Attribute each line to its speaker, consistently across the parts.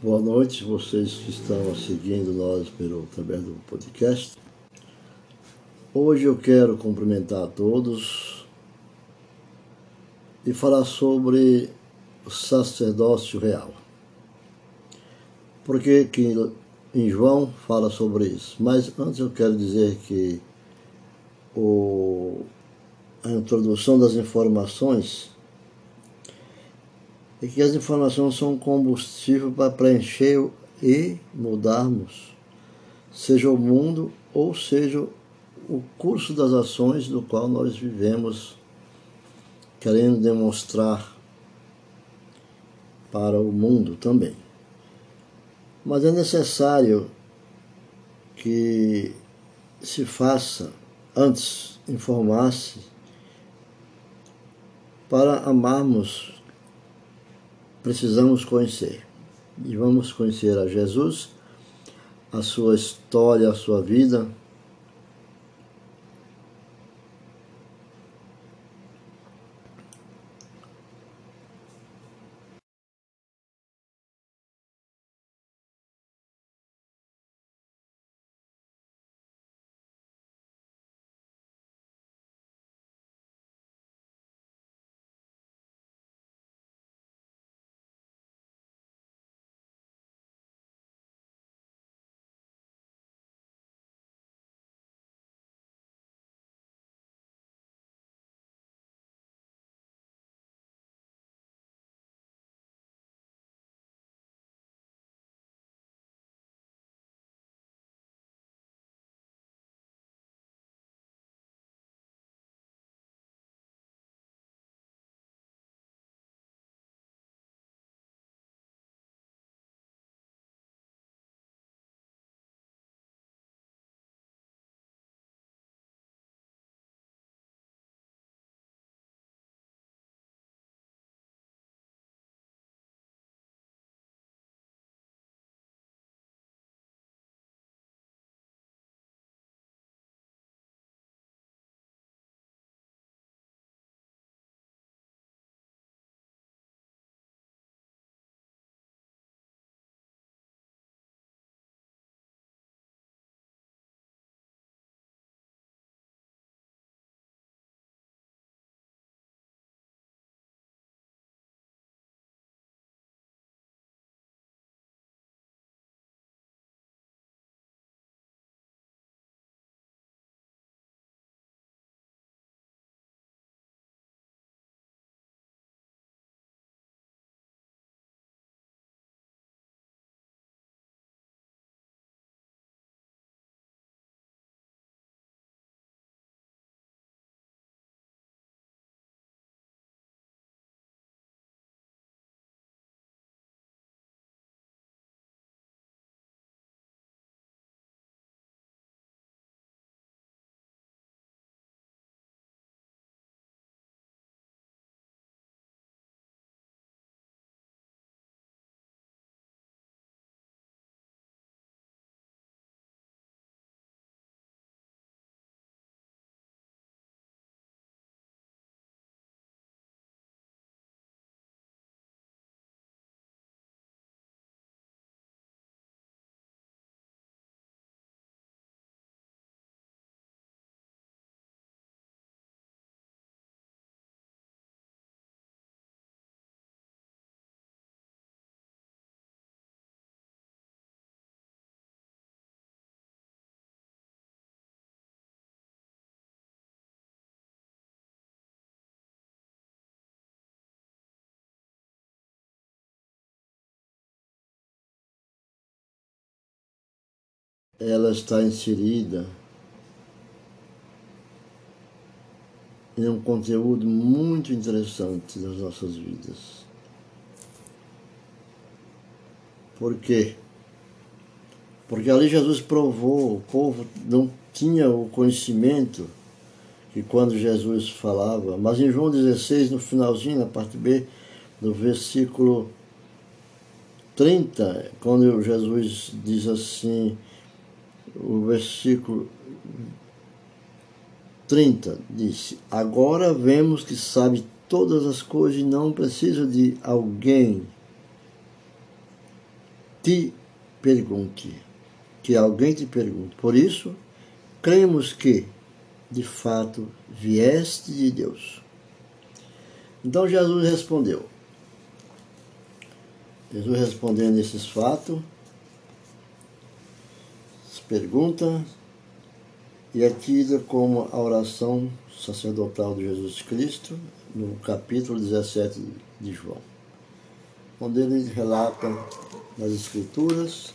Speaker 1: Boa noite, vocês que estão seguindo nós pelo, através do podcast. Hoje eu quero cumprimentar a todos e falar sobre o sacerdócio real. Porque que em João fala sobre isso. Mas antes eu quero dizer que o, a introdução das informações é que as informações são combustível para preencher e mudarmos, seja o mundo ou seja o curso das ações do qual nós vivemos, querendo demonstrar para o mundo também. Mas é necessário que se faça antes informar-se para amarmos precisamos conhecer. E vamos conhecer a Jesus, a sua história, a sua vida. Ela está inserida em um conteúdo muito interessante das nossas vidas. Por quê? Porque ali Jesus provou, o povo não tinha o conhecimento que quando Jesus falava, mas em João 16, no finalzinho, na parte B, no versículo 30, quando Jesus diz assim, o versículo 30 disse: Agora vemos que sabe todas as coisas e não precisa de alguém te pergunte, que alguém te pergunte. Por isso, cremos que, de fato, vieste de Deus. Então Jesus respondeu. Jesus respondendo esses fatos, pergunta e é tida como a oração sacerdotal de Jesus Cristo no capítulo 17 de João, onde ele relata nas Escrituras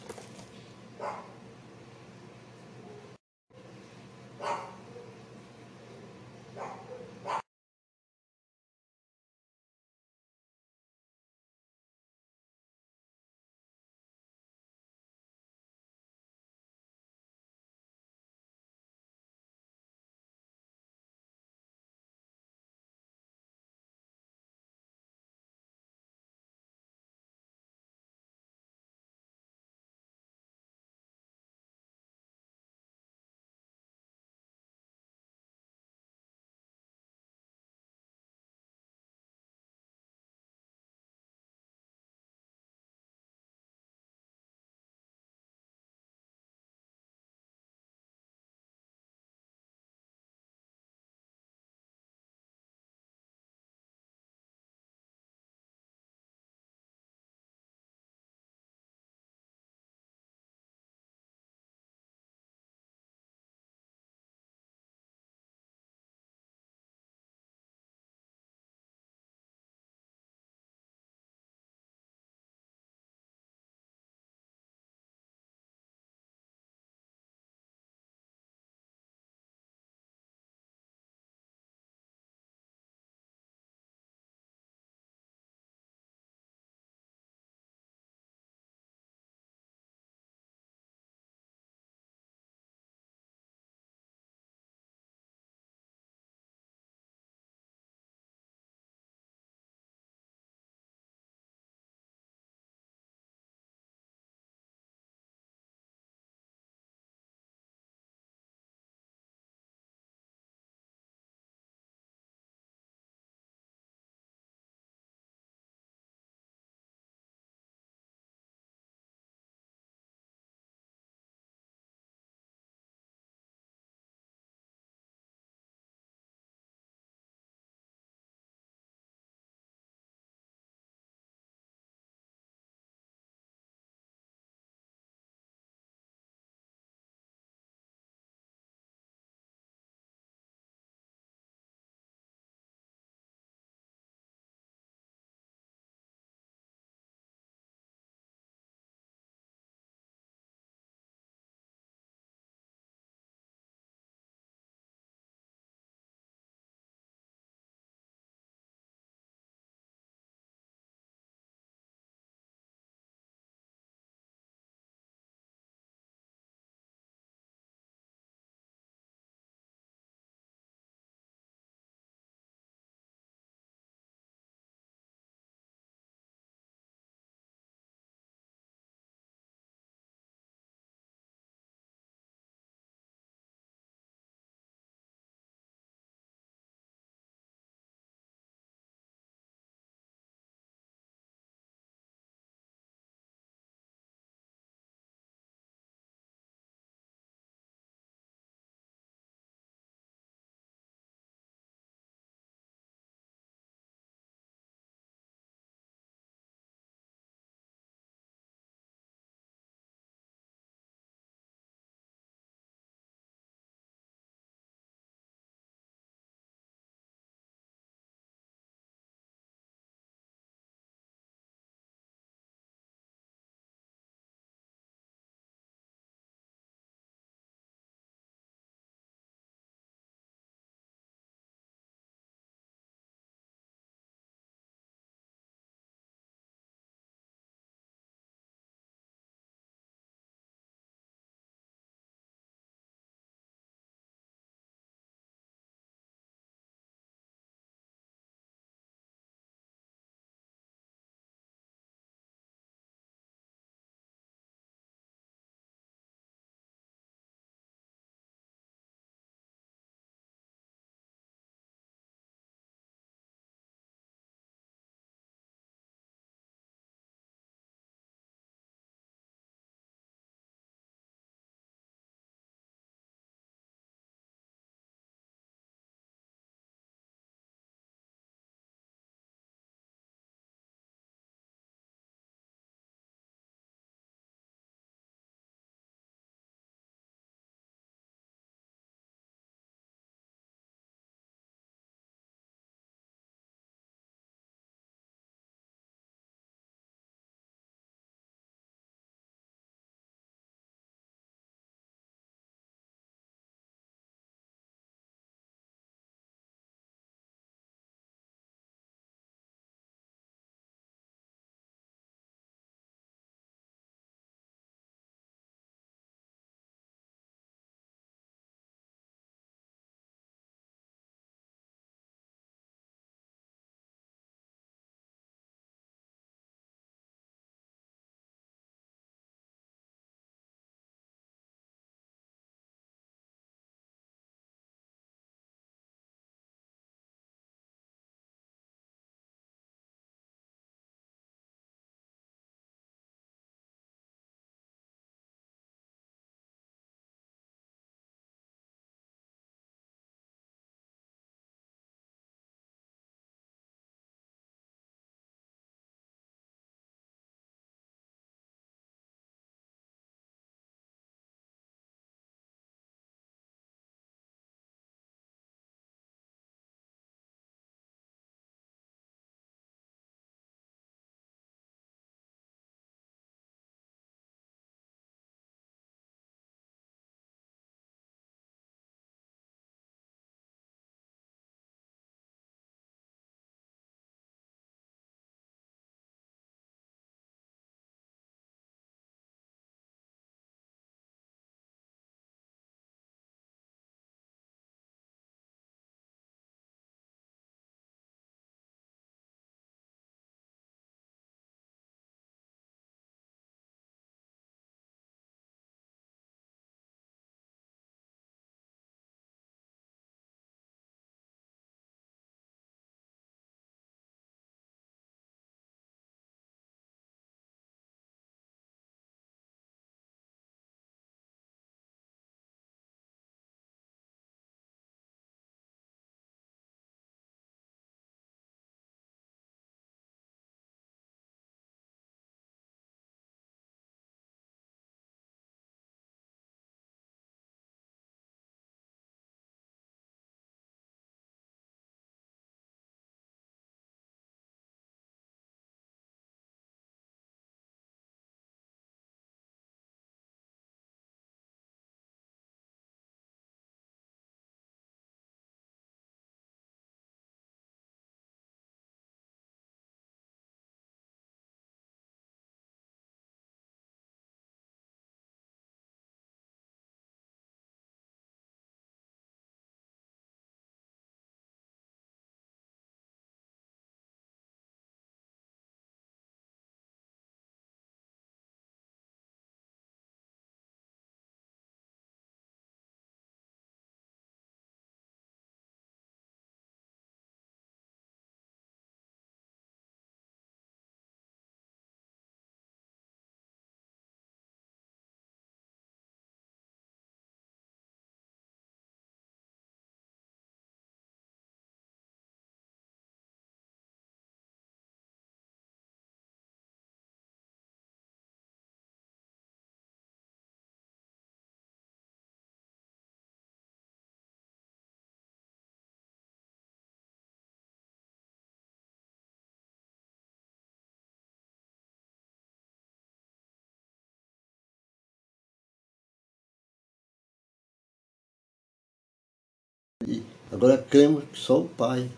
Speaker 1: Agora cremos que só o Pai.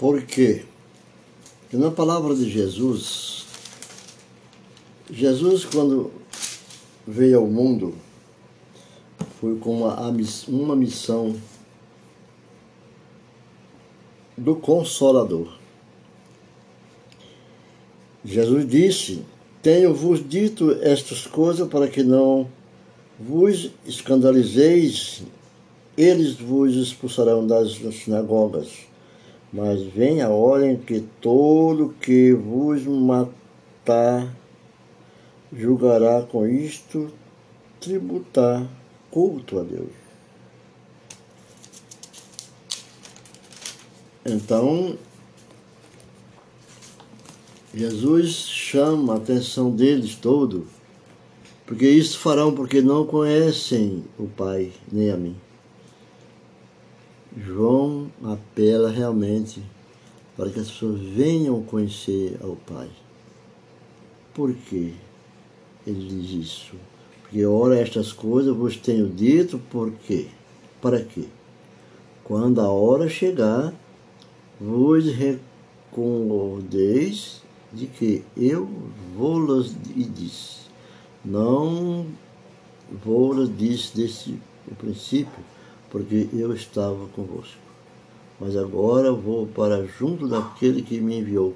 Speaker 1: Por quê? Porque na palavra de Jesus, Jesus, quando veio ao mundo, foi com uma, uma missão do Consolador. Jesus disse: Tenho-vos dito estas coisas para que não vos escandalizeis, eles vos expulsarão das sinagogas. Mas vem a hora em que todo que vos matar julgará com isto tributar culto a Deus. Então, Jesus chama a atenção deles todo, porque isso farão porque não conhecem o Pai nem a mim. João apela realmente para que as pessoas venham conhecer ao Pai. Por que ele diz isso? Porque ora estas coisas vos tenho dito, por quê? Para quê? Quando a hora chegar, vos reconcordeis de que eu vou-las disse. Não vou-las disse desse o princípio, porque eu estava convosco. Mas agora vou para junto daquele que me enviou.